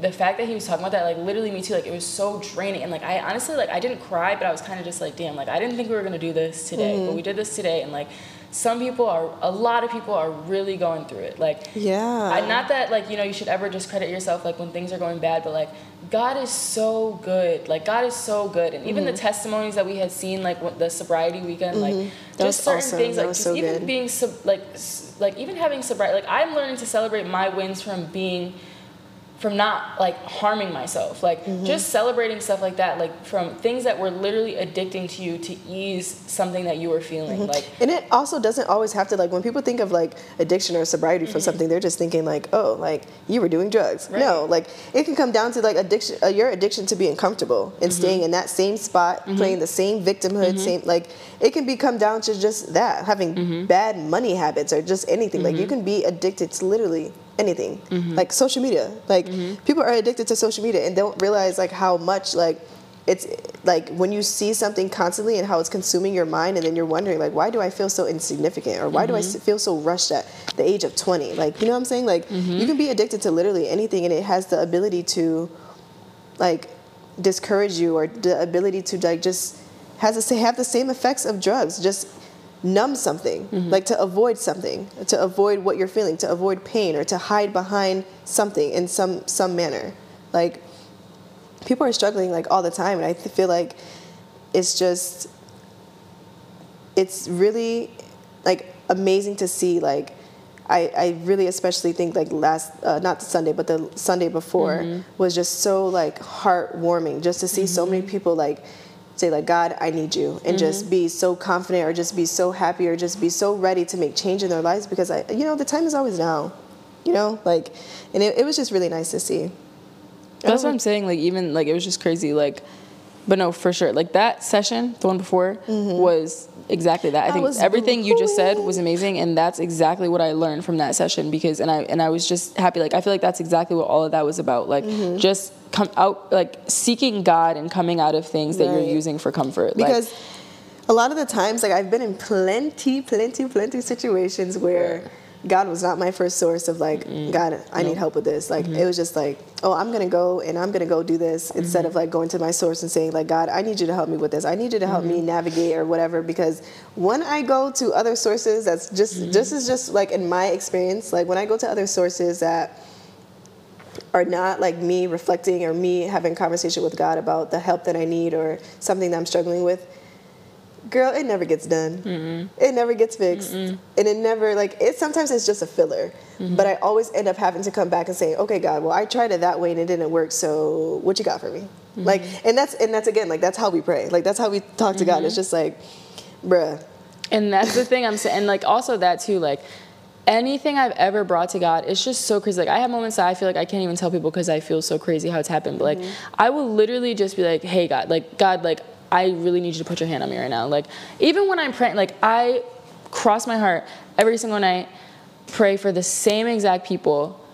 the fact that he was talking about that, like literally me too, like it was so draining. And like I honestly, like I didn't cry, but I was kind of just like, damn, like I didn't think we were gonna do this today, but mm-hmm. we did this today. And like some people are, a lot of people are really going through it. Like Yeah. I, not that like you know you should ever discredit yourself like when things are going bad, but like God is so good. Like God is so good, and even the mm-hmm. testimonies that we had seen like the sobriety weekend, like mm-hmm. That just certain awesome. things, like just so even good. being sub, like like even having sobriety. Like I'm learning to celebrate my wins from being from not like harming myself like Mm-hmm. just celebrating stuff like that like from things that were literally addicting to you to ease something that you were feeling Mm-hmm. like And it also doesn't always have to like when people think of like addiction or sobriety Mm-hmm. for something, they're just thinking like, oh, like you were doing drugs. Right. No, like it can come down to like addiction, uh, your addiction to being comfortable and Mm-hmm. staying in that same spot, playing the same victimhood, same like it can become down to just that having Mm-hmm. bad money habits or just anything. Like you can be addicted to literally anything, Mm-hmm. like social media. Like people are addicted to social media and don't realize like how much like it's like when you see something constantly and how it's consuming your mind and then you're wondering like why do i feel so insignificant or why do i Mm-hmm. feel so rushed at the age of 20 like you know what i'm saying like Mm-hmm. you can be addicted to literally anything and it has the ability to like discourage you or the ability to like just has to have the same effects of drugs just numb something Mm-hmm. like to avoid something to avoid what you're feeling to avoid pain or to hide behind something in some some manner. Like people are struggling like all the time and i feel like it's just it's really like amazing to see like I, I really especially think like last uh, not the Sunday but the Sunday before was just so like heartwarming just to see so many people like say like God I need you and mm-hmm. just be so confident or just be so happy or just be so ready to make change in their lives because I you know the time is always now you know like and it, it was just really nice to see That's what um, I'm saying. Like even like it was just crazy. Like, but no, for sure. Like that session, the one before, mm-hmm. was exactly that. I, I think everything you just said was amazing, and that's exactly what I learned from that session. Because and I and I was just happy. Like I feel like that's exactly what all of that was about. Like mm-hmm. just come out, like seeking God and coming out of things that Right. you're using for comfort. Like, because a lot of the times like i've been in plenty plenty plenty situations where god was not my first source of like god i need help with this. Like mm-hmm. it was just like oh i'm gonna go and i'm gonna go do this mm-hmm. instead of like going to my source and saying like god i need you to help me with this. I need you to help me mm-hmm. navigate or whatever because when i go to other sources that's just this is just like in my experience like when i go to other sources that are not like me reflecting or me having conversation with God about the help that I need or something that I'm struggling with, girl, it never gets done. It never gets fixed, and it never like it. Sometimes it's just a filler, mm-hmm. but I always end up having to come back and say, "Okay, God, well, I tried it that way and it didn't work. So what you got for me?" Mm-hmm. Like, and that's and that's again like that's how we pray. Like that's how we talk to God. Mm-hmm. It's just like, bruh. And that's the thing I'm saying. And like also that too, like anything I've ever brought to God, it's just so crazy. Like I have moments that I feel like I can't even tell people because I feel so crazy how it's happened. But like I will literally just be like, hey God, like God, like I really need you to put your hand on me right now. Like even when I'm praying, like I cross my heart every single night, pray for the same exact people,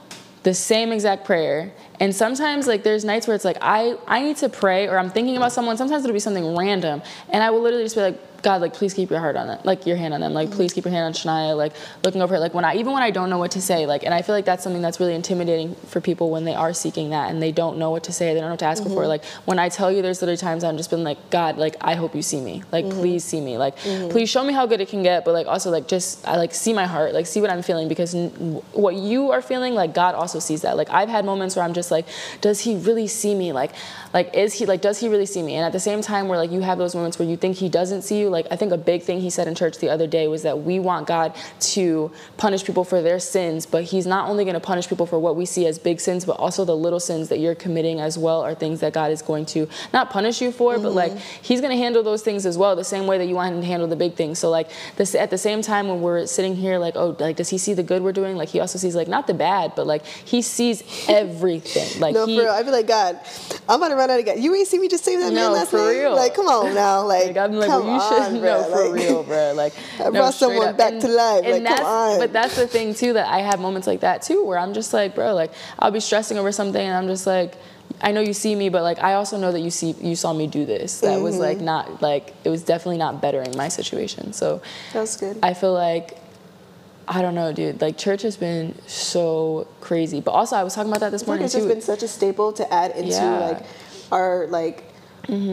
the same exact prayer. And sometimes like there's nights where it's like I I need to pray or I'm thinking about someone. Sometimes it'll be something random, and I will literally just be like, God, like please keep your heart on it, like your hand on them, like please mm-hmm. keep your hand on Shania, like looking over her, like when I even when I don't know what to say, like, and I feel like that's something that's really intimidating for people when they are seeking that and they don't know what to say, they don't know what to ask for. Mm-hmm. Like when I tell you, there's literally times I'm just been like, God, like I hope you see me, like mm-hmm. please see me, like please show me how good it can get, but like also like just I like see my heart, like see what I'm feeling because n- what you are feeling, like God also sees that. Like I've had moments where I'm just like, does He really see me? Like, like is He like does He really see me? And at the same time, where like you have those moments where you think He doesn't see you, like I think a big thing He said in church the other day was that we want God to punish people for their sins, but He's not only going to punish people for what we see as big sins, but also the little sins that you're committing as well are things that God is going to not punish you for, but like mm-hmm. He's going to handle those things as well, the same way that you want Him to handle the big things. So like this at the same time when we're sitting here, like oh, like does He see the good we're doing? Like He also sees like not the bad, but like He sees everything. Like No, he, for real. I'd be like, God, I'm about to run out of gas. You ain't see me just save that No, man last night. real. Like, come on now. Like, Like I'm like, come well, you should on, know bruh. for Like, real, bro. Like I no, brought someone up. back to life. Like, come on. But that's the thing too that I have moments like that too, where I'm just like, bro, like I'll be stressing over something, and I'm just like. I know you see me, but like I also know that you see you saw me do this. That was like Mm-hmm. not like it was definitely not bettering my situation. So That's good. I feel like I don't know, dude. Like church has been so crazy, but also I was talking about that this I feel like morning it's just too. been such a staple to add into Yeah. Mm-hmm. like our like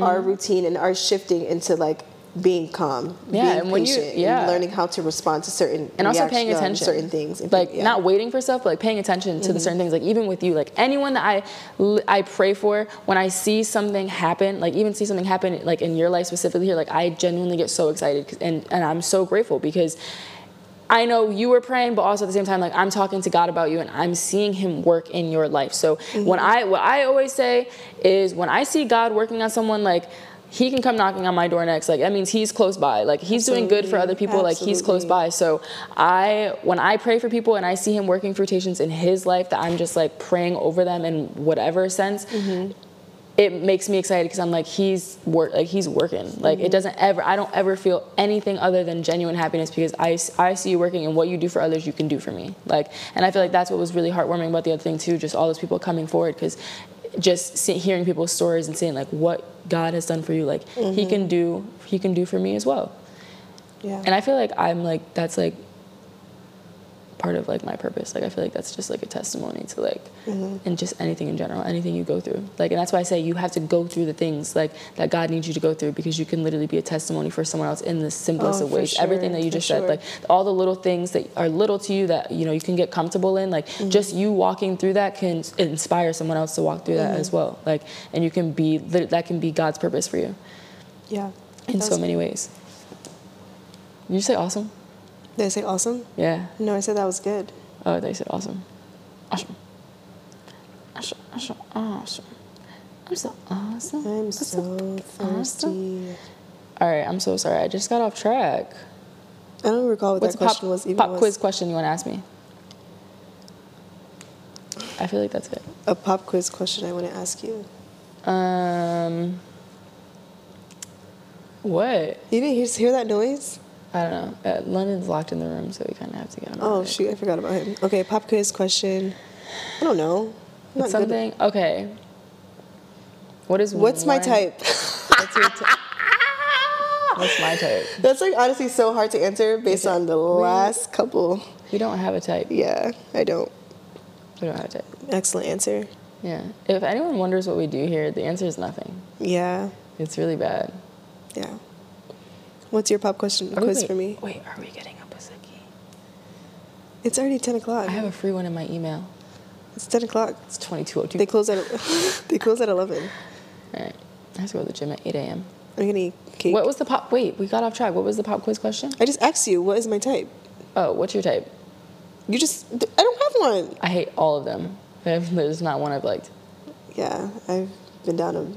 our routine and our shifting into like being calm, Yeah, being and when you- patient, yeah. and learning how to respond to certain and also paying um, attention certain things, like yeah. Mm-hmm. not waiting for stuff but like paying attention to the certain things like even with you like anyone that i i pray for when i see something happen like even see something happen like in your life specifically here like i genuinely get so excited, and and i'm so grateful because I know you were praying, but also at the same time, like I'm talking to God about you and I'm seeing Him work in your life. So when I, what I always say is when I see God working on someone, like He can come knocking on my door next. Like that means He's close by. Like He's doing good for other people. Like He's close by. So I, when I pray for people and I see Him working fruitations in His life, that I'm just like praying over them in whatever sense mm-hmm. it makes me excited because I'm like he's work like he's working. Like it mm-hmm. doesn't ever I don't ever feel anything other than genuine happiness because I, I see you working and what you do for others you can do for me. Like and I feel like that's what was really heartwarming about the other thing too. Just all those people coming forward because just see, hearing people's stories and seeing like what God has done for you. Like he mm-hmm. can do he can do for me as well. Yeah. And I feel like I'm like that's like part of like my purpose. Like I feel like that's just like a testimony to like and just anything in general, anything you go through. Like and that's why I say you have to go through the things like that God needs you to go through because you can literally be a testimony for someone else in the simplest Oh, of ways. Everything that you just said, sure. like all the little things that are little to you that you know you can get comfortable in, like just you walking through that can inspire someone else to walk through that as well. Like and you can be that can be God's purpose for you yeah. in so many ways. Did you say awesome? Did I say awesome? Yeah. No, I said that was good. Oh, they said awesome. Awesome. Awesome. Awesome. Awesome. I'm so awesome. I'm I'm so thirsty. All right, I'm so sorry. I just got off track. I don't recall what What's that a pop, question was even. pop was. quiz question you want to ask me? I feel like that's it. A pop quiz question I want to ask you. Um, what? You didn't hear, hear that noise? I don't know. Uh, London's locked in the room, so we kind of have to get him. out Oh shoot, I forgot about him. Okay, pop quiz question. I don't know. It's good- something. Okay. What is? What's my type? What's your type? What's my type? That's like honestly so hard to answer based on the last couple. We don't have a type. Yeah, I don't. We don't have a type. Excellent answer. Yeah. If anyone wonders what we do here, the answer is nothing. Yeah, It's really bad. yeah. What's your pop question Are quiz wait, for me? Wait, are we getting a Pizookie? It's already ten o'clock. I have a free one in my email. It's ten o'clock. It's 2202. They close at they close at eleven. All right. I have to go to the gym at 8 a.m. I'm gonna eat cake. What was the pop? Wait, we got off track. What was the pop quiz question? I just asked you what is my type. Oh, what's your type? You just I don't have one. I hate all of them. There's not one I've liked. Yeah, I've been down a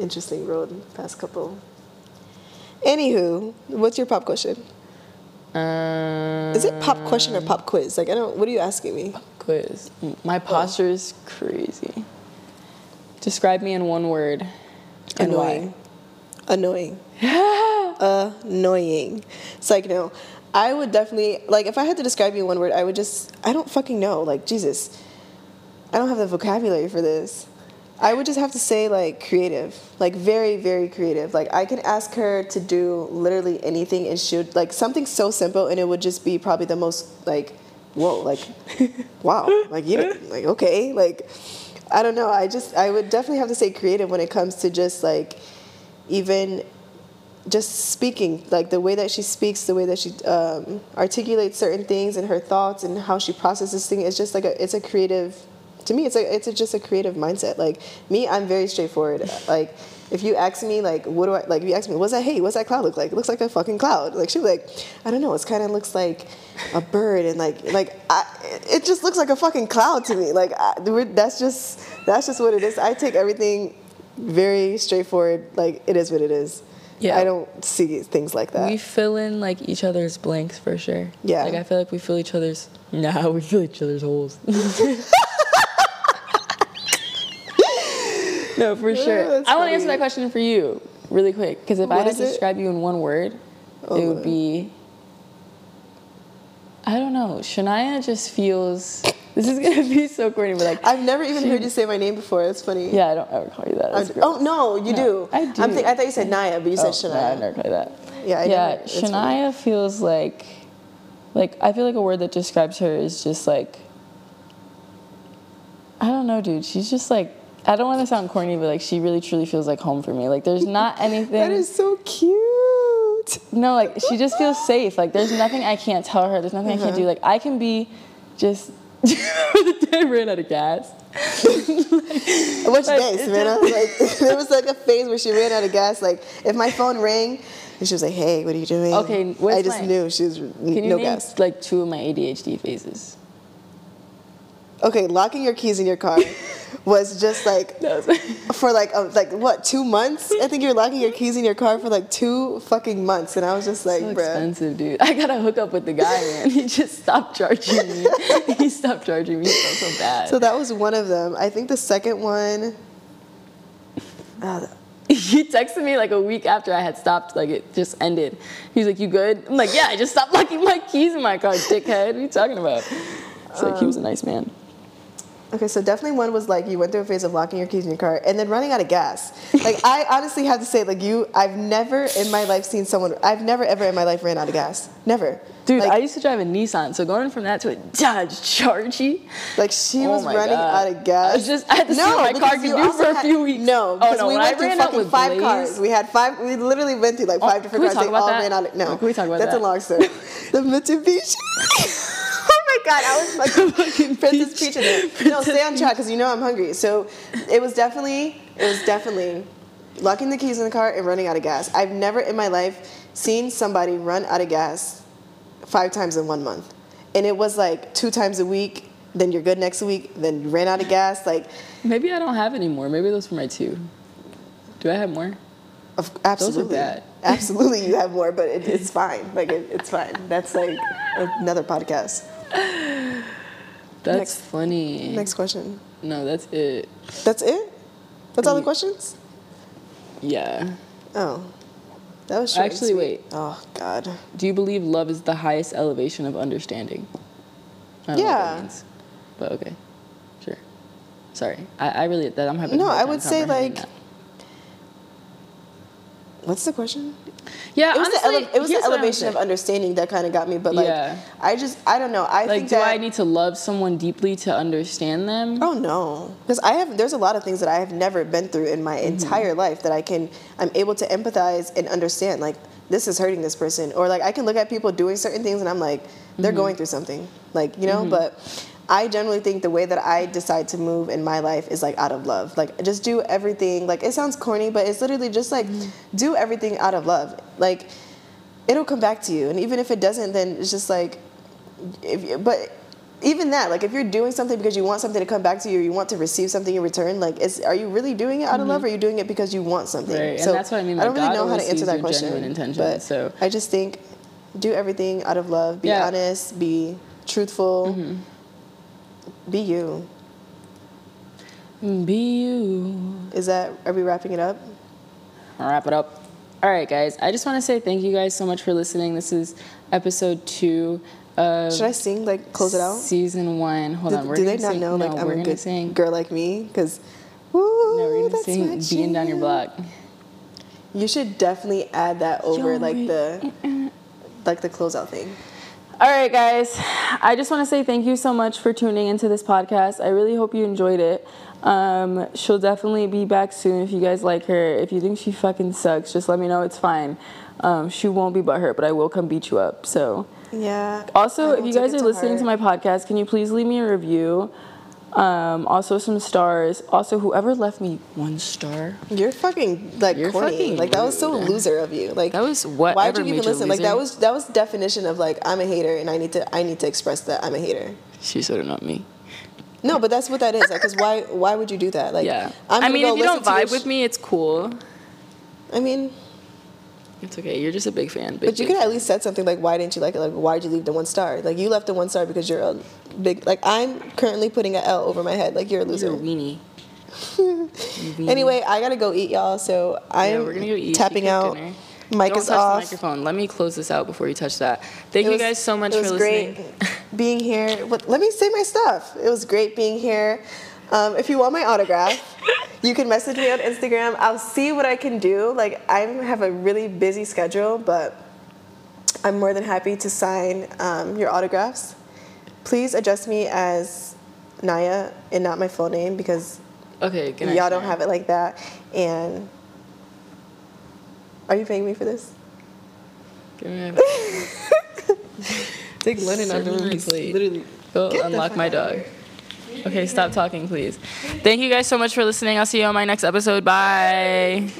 interesting road the past couple. Anywho, what's your pop question? Um, Is it pop question or pop quiz? Like I don't. What are you asking me? Pop quiz? My posture is crazy. Describe me in one word. And Annoying. why? Annoying. Annoying. It's like no. I would definitely like if I had to describe you in one word. I would just. I don't fucking know. Like Jesus. I don't have the vocabulary for this. I would just have to say like creative, like very very creative. Like I can ask her to do literally anything and she would like something so simple and it would just be probably the most like whoa like wow like you like okay like I don't know. I just I would definitely have to say creative when it comes to just like even just speaking like the way that she speaks the way that she um, articulates certain things and her thoughts and how she processes things it's just like a it's a creative to me it's a it's a, just a creative mindset like me i'm very straightforward like if you ask me like what do i like if you ask me what's that hey what's that cloud look like it looks like a fucking cloud like she'd be like i don't know it's kind of looks like a bird and like like I, it just looks like a fucking cloud to me like I, that's just that's just what it is i take everything very straightforward like it is what it is Yeah. I don't see things like that. We fill in like each other's blanks for sure. Yeah. Like I feel like we fill each other's. Nah, we fill each other's holes. no, for sure. that's I want to answer that question for you really quick because if I had to it? describe you in one word, Oh, it would be. I don't know. Shania just feels. This is gonna be so corny, but like. I've never even She- heard you say my name before. It's funny. yeah, I don't ever call you that. I- as a girl. oh no, you No, do. I do. Think, I thought you said Naya, but you Oh, said no, I never call you that. Yeah, I yeah. never-. Shania feels like, like I feel like a word that describes her is just like. I don't know, dude. She's just like. I don't want to sound corny, but like she really truly feels like home for me. Like there's not anything. that is so cute. No, like she just feels safe. Like there's nothing I can't tell her. There's nothing I can't Uh-huh. do. Like I can be just. I ran out of gas. Which Like, day, Savannah? Like there was like a phase where she ran out of gas. Like if my phone rang, And she was like, "Hey, what are you doing?" Okay, I just my- knew she was Can you no name gas. like two of my ADHD phases? Okay, locking your keys in your car was just like for like uh, like what two months? I think you're locking your keys in your car for like two fucking months, and I was just like, so expensive, dude. I gotta hook up with the guy, man. He just stopped charging me. he stopped charging me. Felt so bad. So that was one of them. I think the second one. Uh, he texted me like a week after I had stopped, like it just ended. He was like, "You good?" I'm like, "Yeah, I just stopped locking my keys in my car, dickhead. What are you talking about?" It's like he was a nice man. Okay, so definitely one was like you went through a phase of locking your keys in your car and then running out of gas. Like I honestly have to say, like you, I've never in my life seen someone. I've never ever in my life ran out of gas. Never, Dude, Like, I used to drive a Nissan, so going from that to a Dodge Charger. like she Oh was running God. out of gas. I was just- I had to see what my car could do for a few weeks. No, Oh, because no, we went through ran out fucking with five Blaze- cars. We had five. We literally went through like Oh, five different we cars. talk They about all that? ran out. Of, no, Oh, can we talk about That's that? That's a long story. the Mitsubishi. oh my god, I was fucking Princess Peach in it. No, stay on track because you know I'm hungry. So it was definitely, it was definitely locking the keys in the car and running out of gas. I've never in my life seen somebody run out of gas five times in one month, and it was like two times a week. Then you're good next week. Then you ran out of gas. Like, Maybe I don't have any more. Maybe those were my two. Do I have more? of, absolutely, bad. absolutely, you have more, but it, it's fine. Like, it, it's fine. That's like another podcast. That's Next- funny. Next question. No, that's it. That's it. That's all the mm. questions. Yeah. Oh, that was short Actually, wait. Oh God. Do you believe love is the highest elevation of understanding? I don't know what Yeah. that means, but okay, sure. Sorry, I, I really that I'm having. No, I would say like. that. What's the question? Yeah, It was honestly, the, ele- it was the what I would elevation of understanding that kind of got me. But like, Yeah. I just, I don't know. I Like, think do that. I need to love someone deeply to understand them? Oh no, because I have. There's a lot of things that I have never been through in my Mm-hmm. entire life that I can. I'm able to empathize and understand. Like this is hurting this person, or like I can look at people doing certain things and I'm like, they're Mm-hmm. going through something. Like you know, but. I generally think the way that I decide to move in my life is like out of love. Like just do everything. Like it sounds corny, but it's literally just like Mm-hmm. do everything out of love. Like it'll come back to you, and even if it doesn't, then it's just like if you, but even that like if you're doing something because you want something to come back to you or you want to receive something in return like is are you really doing it out of love or are you doing it because you want something Mm-hmm. Right, and that's what I mean, i don't like, really God know how to answer that question but so- i just think do everything out of love be Yeah. honest be truthful Mm-hmm. Be you mm, Be you. is that are we wrapping it up I'll wrap it up. All right, guys. I just want to say thank you guys so much for listening. This is episode two of should i sing like close it out season one. Hold do, on. We're do they not sing, know like i'm we're a gonna good sing. girl like me because No, we're gonna that's sing "Being Down Your. Block." you should definitely add that over like the like the closeout thing All right, guys. I just want to say thank you so much for tuning into this podcast. I really hope you enjoyed it. Um, she'll definitely be back soon if you guys like her. If you think she fucking sucks, just let me know. It's fine. Um, she won't be butthurt, but I will come beat you up. So. yeah Also, if you guys are to listening to my podcast, can you please leave me a review? Um, also, some stars. Also, whoever left me one star, You're fucking like You're corny. fucking like that was so rude. loser of you. Like That was what? Why'd you even made listen? Like that was that was definition of like I'm a hater and I need to I need to express that I'm a hater. she should have not me. No, but that's what that is. Like, cause why why would you do that? Like, Yeah. I'm I mean, go if you don't listen vibe this with me, it's cool. I mean, It's okay. You're just a big fan. Big, but you could at least said something like, why didn't you like it? Like, why did you leave the one star? Like, you left the one star because you're a big. Like, I'm currently putting an L over my head. Like, you're a You're loser. a weenie. Weenie. Anyway, I gotta go eat, y'all. So I'm yeah, we're gonna go eat. Tapping out. dinner. Mic Don't is touch off. the microphone. Let me close this out before you touch that. Thank It you was- guys so much it was for listening. great being here. Let me say my stuff. It was great being here. Um, if you want my autograph, you can message me on Instagram. I'll see what I can do. Like I have a really busy schedule, but I'm more than happy to sign um, your autographs. Please address me as Naya and not my full name because Okay, good y'all don't Sharon. have it like that. And are you paying me for this? Give me a- Take Lennon Serve me my plate. Literally. Go Get unlock my out of dog. Okay, stop talking, please. Thank you guys so much for listening. I'll see you on my next episode. Bye.